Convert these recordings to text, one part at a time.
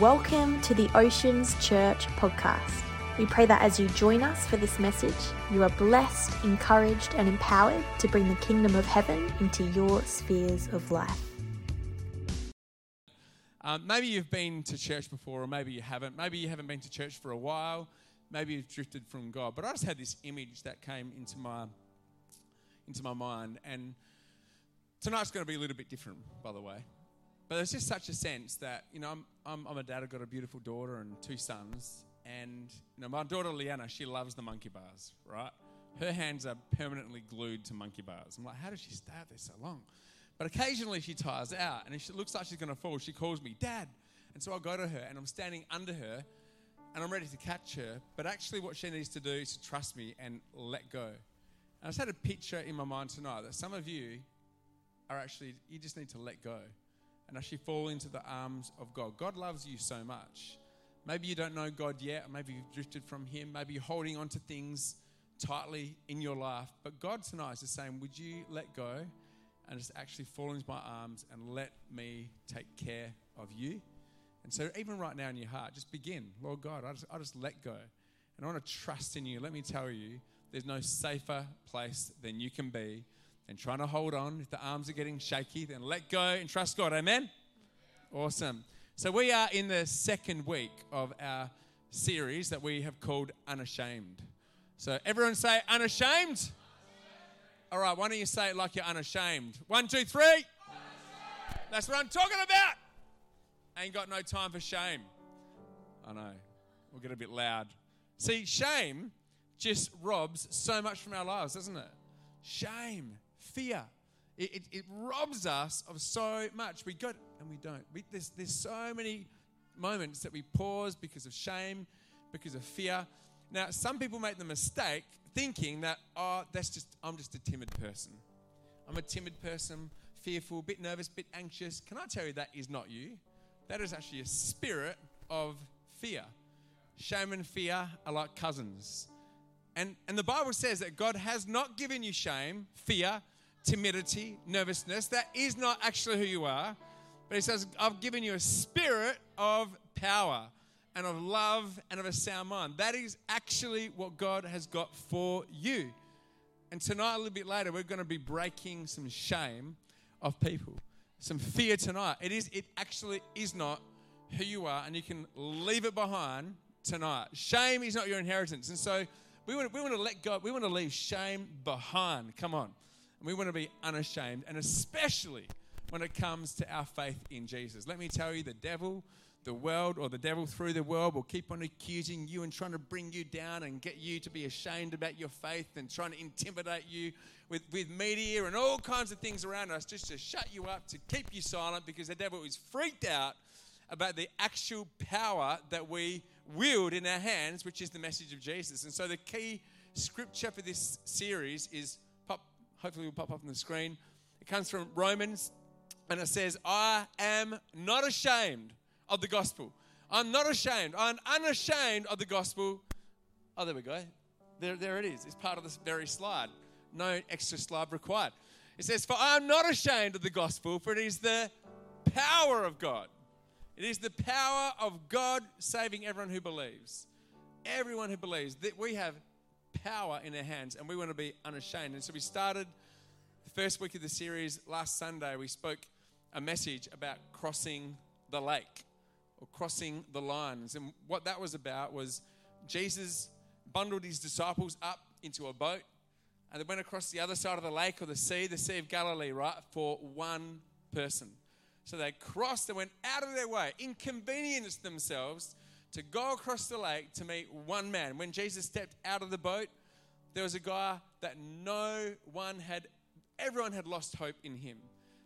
Welcome to the Oceans Church podcast. We pray that as you join us for this message, you are blessed, encouraged, and empowered to bring the kingdom of heaven into your spheres of life. Um, maybe you've been to church before, or maybe you haven't. Maybe you haven't been to church for a while. Maybe you've drifted from God. But I just had this image that came into my into my mind, and tonight's going to be a little bit different, by the way. But there's just such a sense that, you know, I'm, I'm, I'm a dad, I've got a beautiful daughter and two sons. And, you know, my daughter Leanna, she loves the monkey bars, right? Her hands are permanently glued to monkey bars. I'm like, how does she stay out there so long? But occasionally she tires out, and if it looks like she's going to fall, she calls me, Dad. And so I go to her, and I'm standing under her, and I'm ready to catch her. But actually, what she needs to do is to trust me and let go. And I just had a picture in my mind tonight that some of you are actually, you just need to let go and actually fall into the arms of God. God loves you so much. Maybe you don't know God yet, maybe you've drifted from Him, maybe you're holding on to things tightly in your life. But God tonight is saying, Would you let go and just actually fall into my arms and let me take care of you? And so, even right now in your heart, just begin, Lord God, I just, I just let go. And I want to trust in you. Let me tell you, there's no safer place than you can be and trying to hold on. If the arms are getting shaky, then let go and trust God. Amen? Awesome. So, we are in the second week of our series that we have called Unashamed. So, everyone say, Unashamed. All right, why don't you say it like you're unashamed? One, two, three. Unashamed. That's what I'm talking about. Ain't got no time for shame. I know. We'll get a bit loud. See, shame just robs so much from our lives, doesn't it? Shame fear. It, it, it, robs us of so much. We got and we don't. We, there's, there's so many moments that we pause because of shame, because of fear. Now, some people make the mistake thinking that, oh, that's just, I'm just a timid person. I'm a timid person, fearful, a bit nervous, a bit anxious. Can I tell you that is not you? That is actually a spirit of fear. Shame and fear are like cousins. And, and the Bible says that God has not given you shame, fear, timidity, nervousness. That is not actually who you are. But he says, I've given you a spirit of power and of love and of a sound mind. That is actually what God has got for you. And tonight, a little bit later, we're going to be breaking some shame of people, some fear tonight. It is, it actually is not who you are, and you can leave it behind tonight. Shame is not your inheritance. And so we want, we want to let go, we want to leave shame behind. Come on. And we want to be unashamed, and especially when it comes to our faith in Jesus. Let me tell you, the devil, the world, or the devil through the world will keep on accusing you and trying to bring you down and get you to be ashamed about your faith and trying to intimidate you with, with media and all kinds of things around us just to shut you up, to keep you silent because the devil is freaked out about the actual power that we wield in our hands, which is the message of Jesus. And so the key scripture for this series is hopefully will pop up on the screen. It comes from Romans and it says, I am not ashamed of the gospel. I'm not ashamed. I'm unashamed of the gospel. Oh, there we go. There, there it is. It's part of this very slide. No extra slide required. It says, For I am not ashamed of the gospel, for it is the power of God. It is the power of God saving everyone who believes. Everyone who believes that we have power in our hands and we want to be unashamed. And so we started the first week of the series last Sunday. We spoke a message about crossing the lake or crossing the lines. And what that was about was Jesus bundled his disciples up into a boat and they went across the other side of the lake or the sea, the Sea of Galilee, right, for one person. So they crossed and went out of their way, inconvenienced themselves to go across the lake to meet one man. When Jesus stepped out of the boat, there was a guy that no one had, everyone had lost hope in him.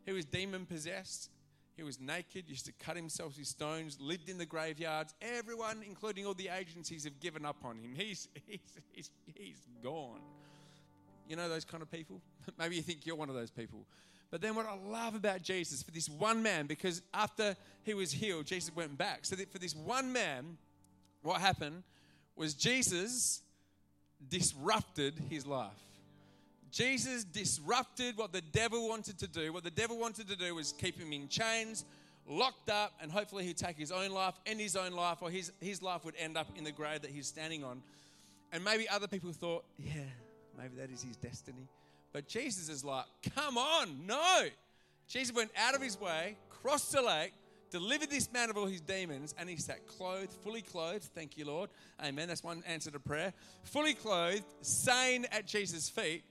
He was demon possessed. He was naked, used to cut himself with stones, lived in the graveyards. Everyone, including all the agencies, have given up on him. He's, he's, he's, he's gone. You know those kind of people? Maybe you think you're one of those people. But then what I love about Jesus for this one man, because after he was healed, Jesus went back. So that for this one man, what happened was Jesus disrupted his life. Jesus disrupted what the devil wanted to do. What the devil wanted to do was keep him in chains locked up, and hopefully he'd take his own life, end his own life, or his, his life would end up in the grave that he's standing on. And maybe other people thought, yeah, maybe that is his destiny. But Jesus is like, come on, no. Jesus went out of his way, crossed the lake, delivered this man of all his demons, and he sat clothed, fully clothed. Thank you, Lord. Amen. That's one answer to prayer. Fully clothed, sane at Jesus' feet.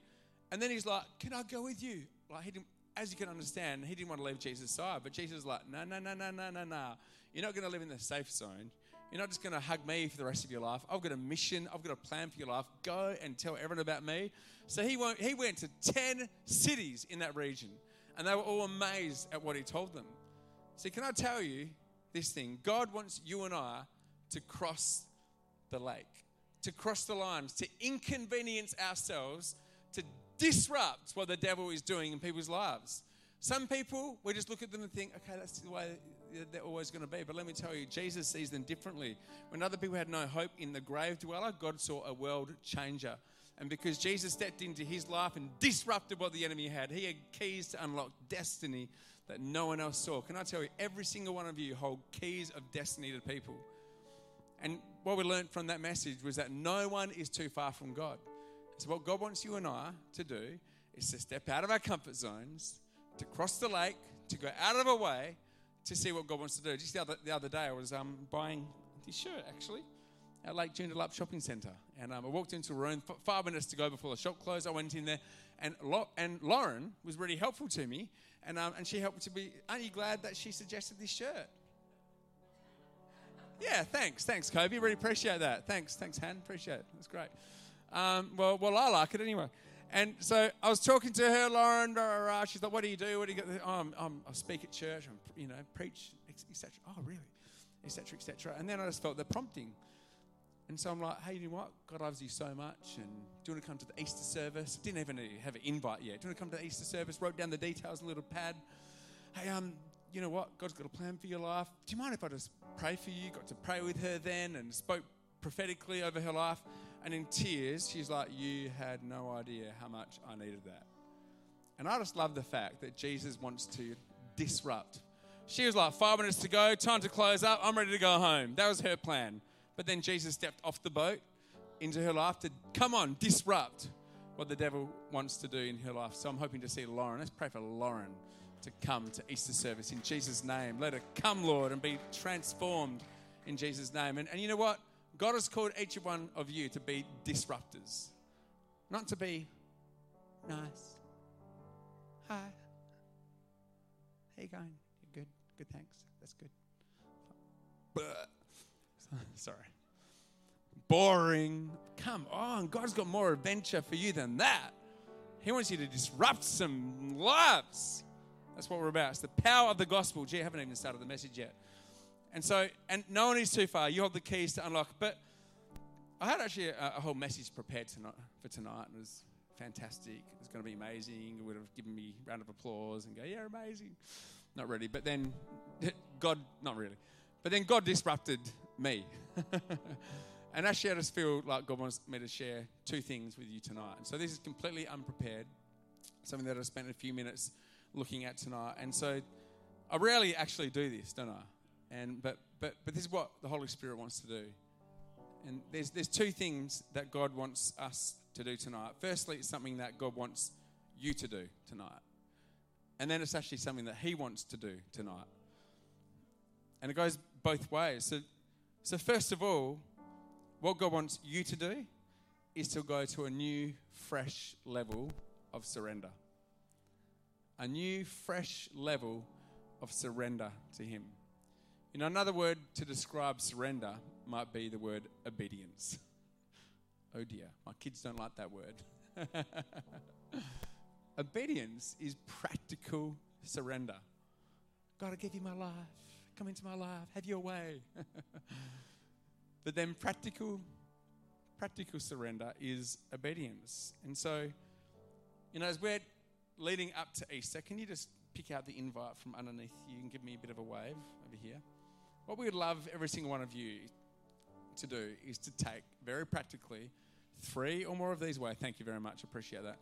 And then he's like, Can I go with you? Like, he didn't, as you can understand, he didn't want to leave Jesus' side. But Jesus is like, No, no, no, no, no, no, no. You're not going to live in the safe zone. You're not just going to hug me for the rest of your life. I've got a mission. I've got a plan for your life. Go and tell everyone about me. So he went, he went to 10 cities in that region, and they were all amazed at what he told them. See, can I tell you this thing? God wants you and I to cross the lake, to cross the lines, to inconvenience ourselves, to disrupt what the devil is doing in people's lives. Some people, we just look at them and think, okay, that's the way they're always going to be. But let me tell you, Jesus sees them differently. When other people had no hope in the grave dweller, God saw a world changer. And because Jesus stepped into his life and disrupted what the enemy had, he had keys to unlock destiny that no one else saw. Can I tell you, every single one of you hold keys of destiny to people. And what we learned from that message was that no one is too far from God. So, what God wants you and I to do is to step out of our comfort zones, to cross the lake, to go out of our way to see what God wants to do. Just the other, the other day, I was um, buying this shirt actually at Lake Joondalup Shopping Centre. And um, I walked into a room, five minutes to go before the shop closed. I went in there, and, Lo- and Lauren was really helpful to me. And, um, and she helped to be, aren't you glad that she suggested this shirt? Yeah, thanks. Thanks, Kobe. Really appreciate that. Thanks. Thanks, Han. Appreciate it. That's great. Um, well, well, I like it anyway. And so I was talking to her, Lauren. Rah, rah, rah. She's like, "What do you do? What do you get?" Oh, I'm, I'm, I speak at church. I'm, you know, preach, etc. Oh, really? Etc. Etc. And then I just felt the prompting. And so I'm like, hey, you know what? God loves you so much. And do you want to come to the Easter service? Didn't even have an invite yet. Do you want to come to the Easter service? Wrote down the details on a little pad. Hey, um, you know what? God's got a plan for your life. Do you mind if I just pray for you? Got to pray with her then and spoke prophetically over her life. And in tears, she's like, You had no idea how much I needed that. And I just love the fact that Jesus wants to disrupt. She was like, Five minutes to go, time to close up, I'm ready to go home. That was her plan. But then Jesus stepped off the boat into her life to come on, disrupt what the devil wants to do in her life. So I'm hoping to see Lauren. Let's pray for Lauren to come to Easter service in Jesus' name. Let her come, Lord, and be transformed in Jesus' name. And, and you know what? God has called each one of you to be disruptors, not to be nice. Hi. How you going? You good? Good, thanks. That's good. But, sorry. Boring. Come on, God's got more adventure for you than that. He wants you to disrupt some lives. That's what we're about. It's the power of the gospel. Gee, I haven't even started the message yet. And so, and no one is too far. You hold the keys to unlock. But I had actually a, a whole message prepared tonight, for tonight. It was fantastic. It was going to be amazing. It would have given me round of applause and go, yeah, amazing. Not really. But then God, not really. But then God disrupted me. and actually, I just feel like God wants me to share two things with you tonight. And so this is completely unprepared, something that I spent a few minutes looking at tonight. And so I rarely actually do this, don't I? And but but but this is what the Holy Spirit wants to do. And there's there's two things that God wants us to do tonight. Firstly, it's something that God wants you to do tonight. And then it's actually something that He wants to do tonight. And it goes both ways. So so first of all, what God wants you to do is to go to a new, fresh level of surrender. A new, fresh level of surrender to Him. You know, another word to describe surrender might be the word obedience. Oh dear, my kids don't like that word. obedience is practical surrender. God, I give you my life. Come into my life. Have your way. but then practical, practical surrender is obedience. And so, you know, as we're leading up to Easter, can you just pick out the invite from underneath you and give me a bit of a wave over here? What we would love every single one of you to do is to take very practically three or more of these away. Thank you very much. Appreciate that.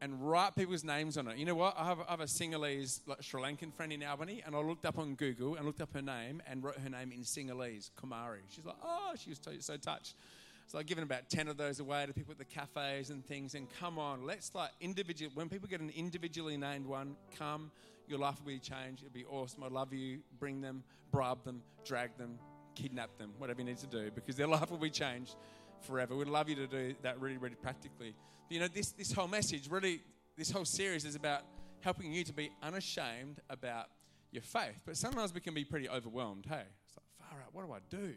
And write people's names on it. You know what? I have, I have a Sinhalese like, Sri Lankan friend in Albany, and I looked up on Google and looked up her name and wrote her name in Sinhalese, Kumari. She's like, oh, she was so touched. So I've given about 10 of those away to people at the cafes and things. And come on, let's like individual, when people get an individually named one, come, your life will be changed. It'll be awesome. I love you. Bring them, bribe them, drag them, kidnap them, whatever you need to do, because their life will be changed forever. We'd love you to do that really, really practically. But, you know, this, this whole message, really, this whole series is about helping you to be unashamed about your faith. But sometimes we can be pretty overwhelmed. Hey, it's like, far out, what do I do?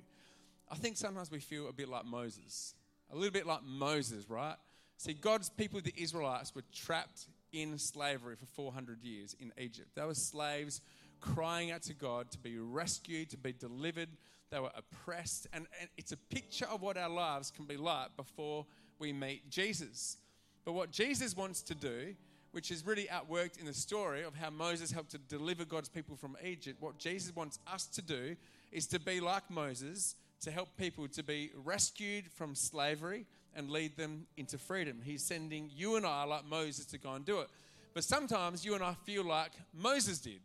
I think sometimes we feel a bit like Moses, a little bit like Moses, right? See, God's people, the Israelites, were trapped in slavery for 400 years in Egypt. They were slaves crying out to God to be rescued, to be delivered. They were oppressed. And, and it's a picture of what our lives can be like before we meet Jesus. But what Jesus wants to do, which is really outworked in the story of how Moses helped to deliver God's people from Egypt, what Jesus wants us to do is to be like Moses to help people to be rescued from slavery and lead them into freedom. He's sending you and I, like Moses, to go and do it. But sometimes you and I feel like Moses did.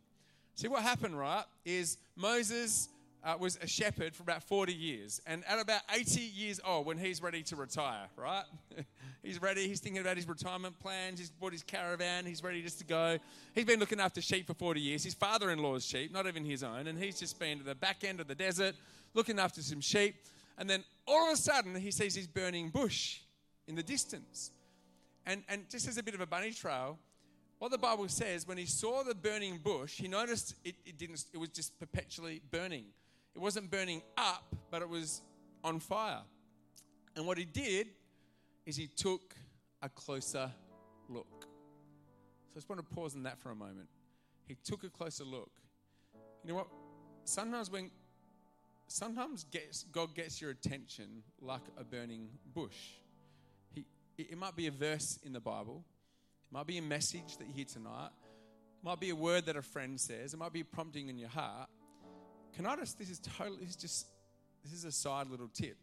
See, what happened, right, is Moses uh, was a shepherd for about 40 years. And at about 80 years old, when he's ready to retire, right? he's ready, he's thinking about his retirement plans, he's bought his caravan, he's ready just to go. He's been looking after sheep for 40 years, his father in law's sheep, not even his own. And he's just been to the back end of the desert looking after some sheep. And then all of a sudden, he sees this burning bush in the distance. And, and just as a bit of a bunny trail, what the Bible says, when he saw the burning bush, he noticed it, it, didn't, it was just perpetually burning. It wasn't burning up, but it was on fire. And what he did is he took a closer look. So I just want to pause on that for a moment. He took a closer look. You know what? Sometimes when sometimes gets, God gets your attention like a burning bush. He, it might be a verse in the Bible, it might be a message that you hear tonight, it might be a word that a friend says, it might be a prompting in your heart. Can I just, this is totally, this is just, this is a side little tip.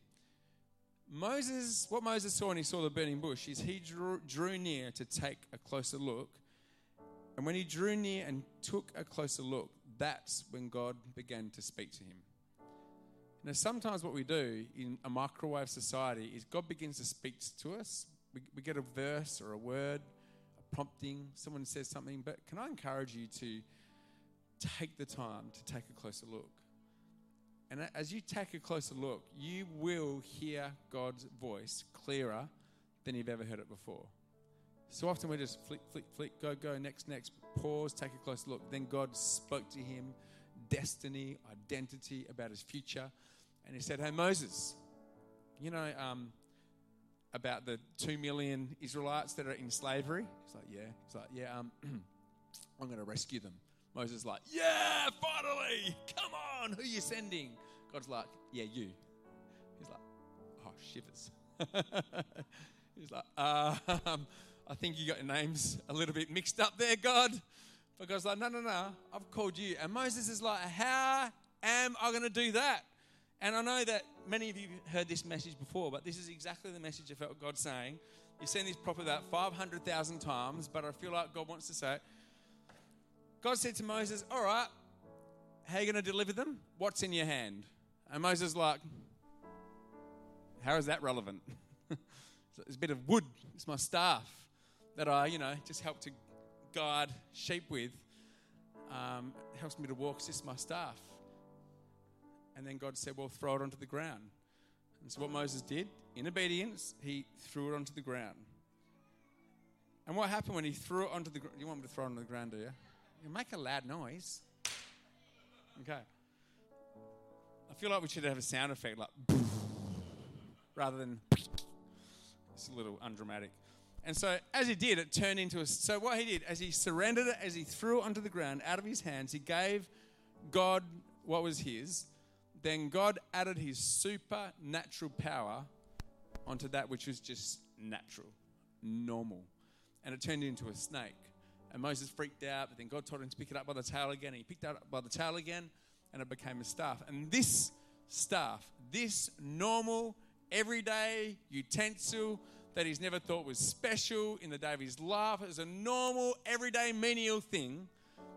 Moses, what Moses saw when he saw the burning bush is he drew, drew near to take a closer look. And when he drew near and took a closer look, that's when God began to speak to him. Now, sometimes what we do in a microwave society is God begins to speak to us. We, we get a verse or a word, a prompting, someone says something, but can I encourage you to take the time to take a closer look? And as you take a closer look, you will hear God's voice clearer than you've ever heard it before. So often we just flick, flick, flick, go, go, next, next, pause, take a closer look. Then God spoke to him destiny, identity, about his future. And he said, Hey, Moses, you know um, about the two million Israelites that are in slavery? He's like, Yeah. He's like, Yeah, um, I'm going to rescue them. Moses is like, Yeah, finally! Come on, who you sending? God's like, Yeah, you. He's like, Oh, shivers. He's like, uh, um, I think you got your names a little bit mixed up there, God. But God's like, No, no, no, I've called you. And Moses is like, How am I going to do that? And I know that many of you heard this message before, but this is exactly the message I felt God saying. You've seen this probably about 500,000 times, but I feel like God wants to say it. God said to Moses, All right, how are you going to deliver them? What's in your hand? And Moses like, How is that relevant? it's a bit of wood. It's my staff that I, you know, just help to guide sheep with. Um, helps me to walk. It's just my staff. And then God said, Well, throw it onto the ground. And so, what Moses did, in obedience, he threw it onto the ground. And what happened when he threw it onto the ground? You want me to throw it onto the ground, do you? You make a loud noise. Okay. I feel like we should have a sound effect like rather than it's a little undramatic. And so, as he did, it turned into a. So, what he did, as he surrendered it, as he threw it onto the ground out of his hands, he gave God what was his, then God added his supernatural power onto that which was just natural, normal. And it turned into a snake. And Moses freaked out, but then God told him to pick it up by the tail again. And he picked it up by the tail again, and it became a staff. And this staff, this normal, everyday utensil that he's never thought was special in the day of his life. Was a normal, everyday, menial thing.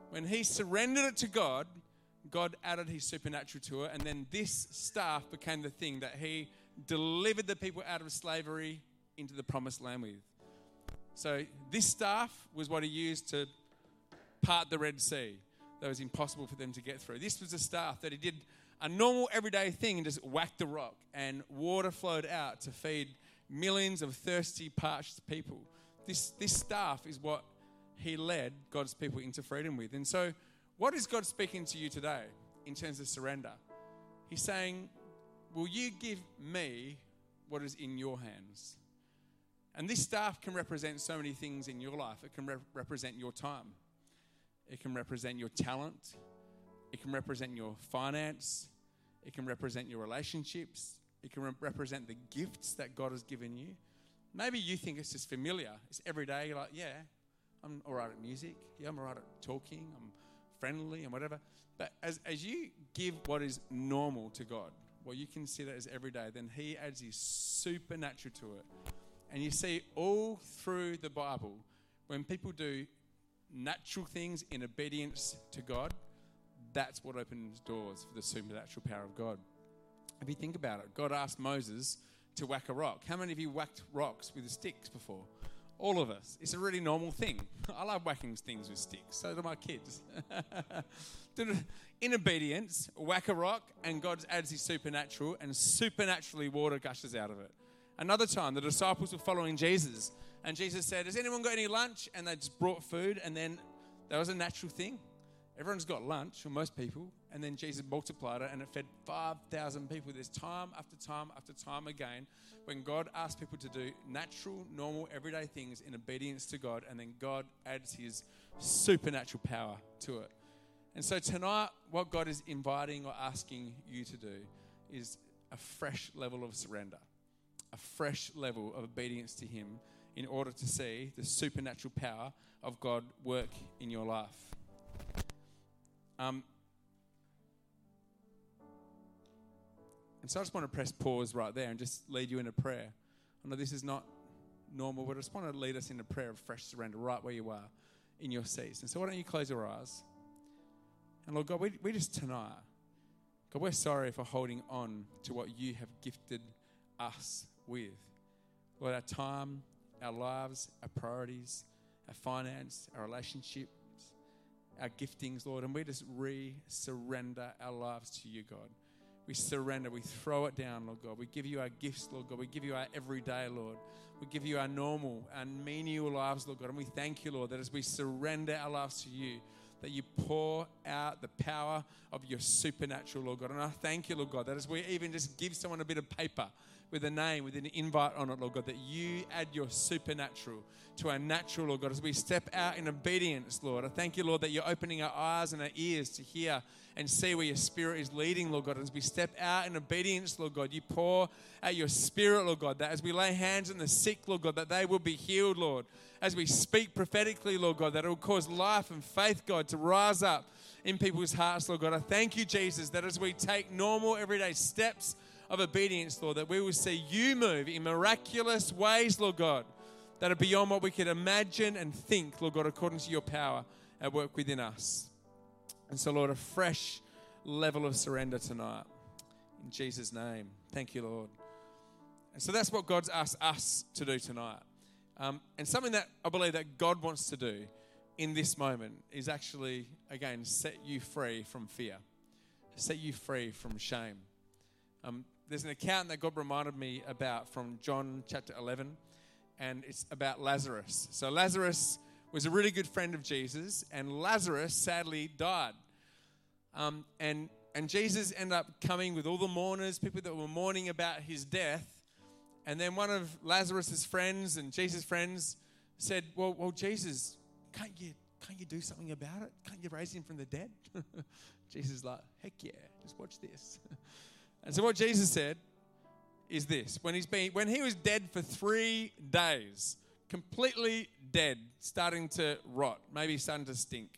When he surrendered it to God, God added his supernatural to it. And then this staff became the thing that he delivered the people out of slavery into the promised land with. So this staff was what he used to part the Red Sea that was impossible for them to get through. This was a staff that he did a normal everyday thing and just whacked the rock, and water flowed out to feed millions of thirsty, parched people. This, this staff is what he led God's people into freedom with. And so, what is God speaking to you today in terms of surrender? He's saying, Will you give me what is in your hands? And this staff can represent so many things in your life. It can re- represent your time, it can represent your talent, it can represent your finance, it can represent your relationships, it can re- represent the gifts that God has given you. Maybe you think it's just familiar. It's every day. You're like, yeah, I'm all right at music. Yeah, I'm all right at talking. I'm friendly and whatever. But as, as you give what is normal to God, what you consider as every day, then He adds His supernatural to it. And you see all through the Bible, when people do natural things in obedience to God, that's what opens doors for the supernatural power of God. If you think about it, God asked Moses to whack a rock. How many of you whacked rocks with sticks before? All of us. It's a really normal thing. I love whacking things with sticks. So do my kids. In obedience, whack a rock, and God adds his supernatural, and supernaturally water gushes out of it. Another time, the disciples were following Jesus, and Jesus said, Has anyone got any lunch? And they just brought food, and then that was a natural thing. Everyone's got lunch, or most people, and then Jesus multiplied it and it fed 5,000 people. There's time after time after time again when God asks people to do natural, normal, everyday things in obedience to God, and then God adds his supernatural power to it. And so tonight, what God is inviting or asking you to do is a fresh level of surrender, a fresh level of obedience to Him in order to see the supernatural power of God work in your life. Um, and so I just want to press pause right there and just lead you in a prayer. I know this is not normal, but I just want to lead us in a prayer of fresh surrender right where you are in your seats. And so why don't you close your eyes? And Lord God, we, we just tonight, God, we're sorry for holding on to what you have gifted us with. Lord, our time, our lives, our priorities, our finance, our relationships, our giftings, Lord, and we just re surrender our lives to you, God. We surrender, we throw it down, Lord God. We give you our gifts, Lord God. We give you our everyday, Lord. We give you our normal and menial lives, Lord God. And we thank you, Lord, that as we surrender our lives to you, that you pour out the power of your supernatural, Lord God. And I thank you, Lord God, that as we even just give someone a bit of paper with a name, with an invite on it, Lord God, that you add your supernatural to our natural, Lord God, as we step out in obedience, Lord. I thank you, Lord, that you're opening our eyes and our ears to hear and see where your spirit is leading, Lord God. As we step out in obedience, Lord God, you pour out your spirit, Lord God, that as we lay hands on the sick, Lord God, that they will be healed, Lord. As we speak prophetically, Lord God, that it will cause life and faith, God, to rise up in people's hearts, Lord God. I thank you, Jesus, that as we take normal, everyday steps of obedience, Lord, that we will see you move in miraculous ways, Lord God, that are beyond what we could imagine and think, Lord God, according to your power at work within us. And so, Lord, a fresh level of surrender tonight. In Jesus' name. Thank you, Lord. And so that's what God's asked us to do tonight. Um, and something that I believe that God wants to do in this moment is actually, again, set you free from fear, set you free from shame. Um, there's an account that God reminded me about from John chapter 11, and it's about Lazarus. So, Lazarus was a really good friend of Jesus, and Lazarus sadly died. Um, and, and Jesus ended up coming with all the mourners, people that were mourning about his death. And then one of Lazarus's friends and Jesus' friends said, Well, well Jesus, can't you, can't you do something about it? Can't you raise him from the dead? Jesus is like, Heck yeah, just watch this. and so what Jesus said is this when, he's been, when he was dead for three days, completely dead, starting to rot, maybe starting to stink.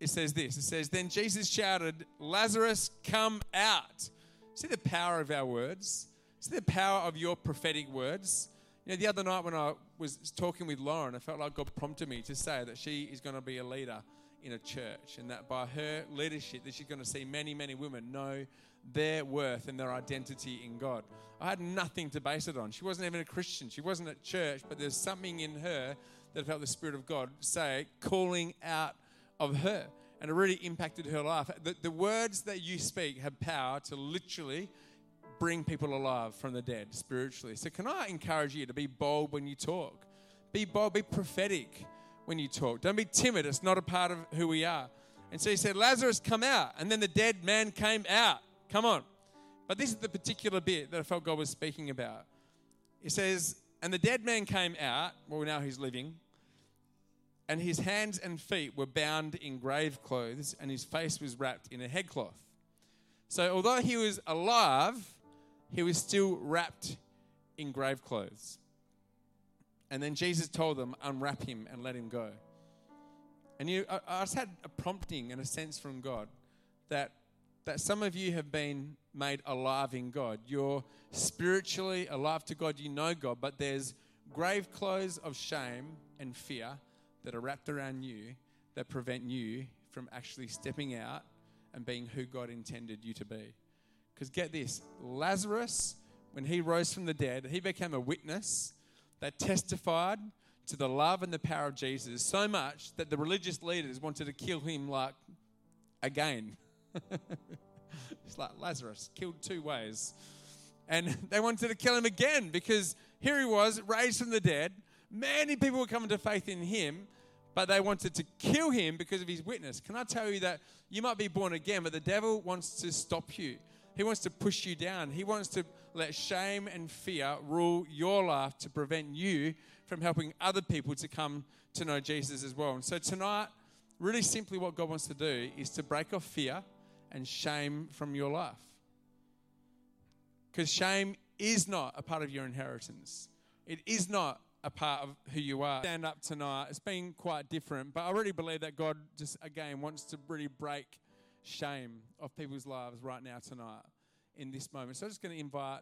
It says this it says, Then Jesus shouted, Lazarus, come out. See the power of our words? See the power of your prophetic words. You know, the other night when I was talking with Lauren, I felt like God prompted me to say that she is going to be a leader in a church and that by her leadership that she's going to see many many women know their worth and their identity in God. I had nothing to base it on. She wasn't even a Christian. She wasn't at church, but there's something in her that felt the Spirit of God say, calling out of her. And it really impacted her life. The, the words that you speak have power to literally bring people alive from the dead spiritually. So, can I encourage you to be bold when you talk? Be bold, be prophetic when you talk. Don't be timid. It's not a part of who we are. And so he said, Lazarus, come out. And then the dead man came out. Come on. But this is the particular bit that I felt God was speaking about. He says, And the dead man came out. Well, now he's living. And his hands and feet were bound in grave clothes, and his face was wrapped in a headcloth. So, although he was alive, he was still wrapped in grave clothes. And then Jesus told them, unwrap him and let him go. And you, I, I just had a prompting and a sense from God that, that some of you have been made alive in God. You're spiritually alive to God. You know God, but there's grave clothes of shame and fear that are wrapped around you that prevent you from actually stepping out and being who God intended you to be. Because get this Lazarus, when he rose from the dead, he became a witness that testified to the love and the power of Jesus so much that the religious leaders wanted to kill him like again. it's like Lazarus killed two ways. And they wanted to kill him again because here he was, raised from the dead. Many people were coming to faith in him, but they wanted to kill him because of his witness. Can I tell you that you might be born again, but the devil wants to stop you? He wants to push you down. He wants to let shame and fear rule your life to prevent you from helping other people to come to know Jesus as well. And so tonight, really simply, what God wants to do is to break off fear and shame from your life. Because shame is not a part of your inheritance, it is not a part of who you are. Stand up tonight. It's been quite different, but I really believe that God just again wants to really break shame of people's lives right now tonight in this moment. So I'm just going to invite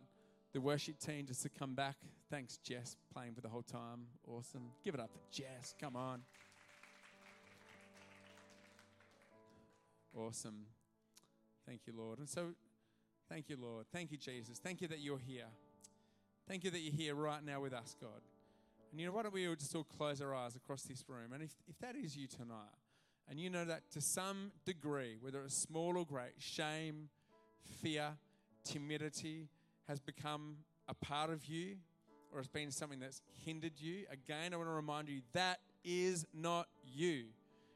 the worship team just to come back. Thanks, Jess, playing for the whole time. Awesome. Give it up for Jess. Come on. Awesome. Thank you, Lord. And so, thank you, Lord. Thank you, Jesus. Thank you that you're here. Thank you that you're here right now with us, God. And you know, why don't we all just all close our eyes across this room? And if, if that is you tonight, and you know that to some degree, whether it's small or great, shame, fear, timidity has become a part of you or it's been something that's hindered you. Again, I want to remind you that is not you.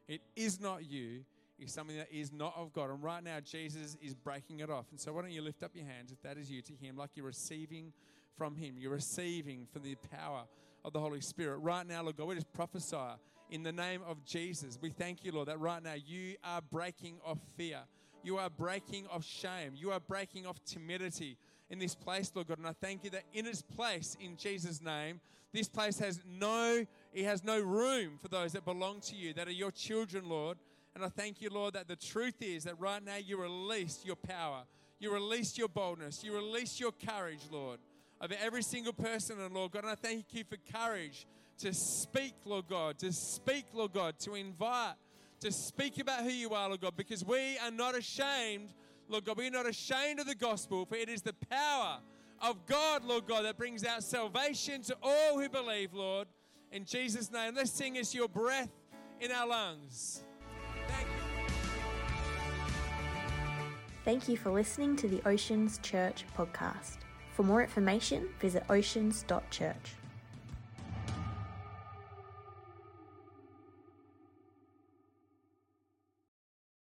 It is not you. It's something that is not of God. And right now, Jesus is breaking it off. And so, why don't you lift up your hands if that is you to Him, like you're receiving from Him? You're receiving from the power of the Holy Spirit. Right now, Lord God, we just prophesy in the name of Jesus. We thank you, Lord, that right now you are breaking off fear. You are breaking off shame. You are breaking off timidity in this place, Lord God. And I thank you that in its place, in Jesus' name, this place has no, it has no room for those that belong to you, that are your children, Lord. And I thank you, Lord, that the truth is that right now you release your power, you release your boldness, you release your courage, Lord, over every single person, and Lord God. And I thank you for courage to speak, Lord God, to speak, Lord God, to invite, to speak about who you are, Lord God, because we are not ashamed, Lord God. We are not ashamed of the gospel, for it is the power of God, Lord God, that brings out salvation to all who believe, Lord. In Jesus' name, let's sing as your breath in our lungs. Thank you. Thank you for listening to the Oceans Church podcast. For more information, visit oceans.church.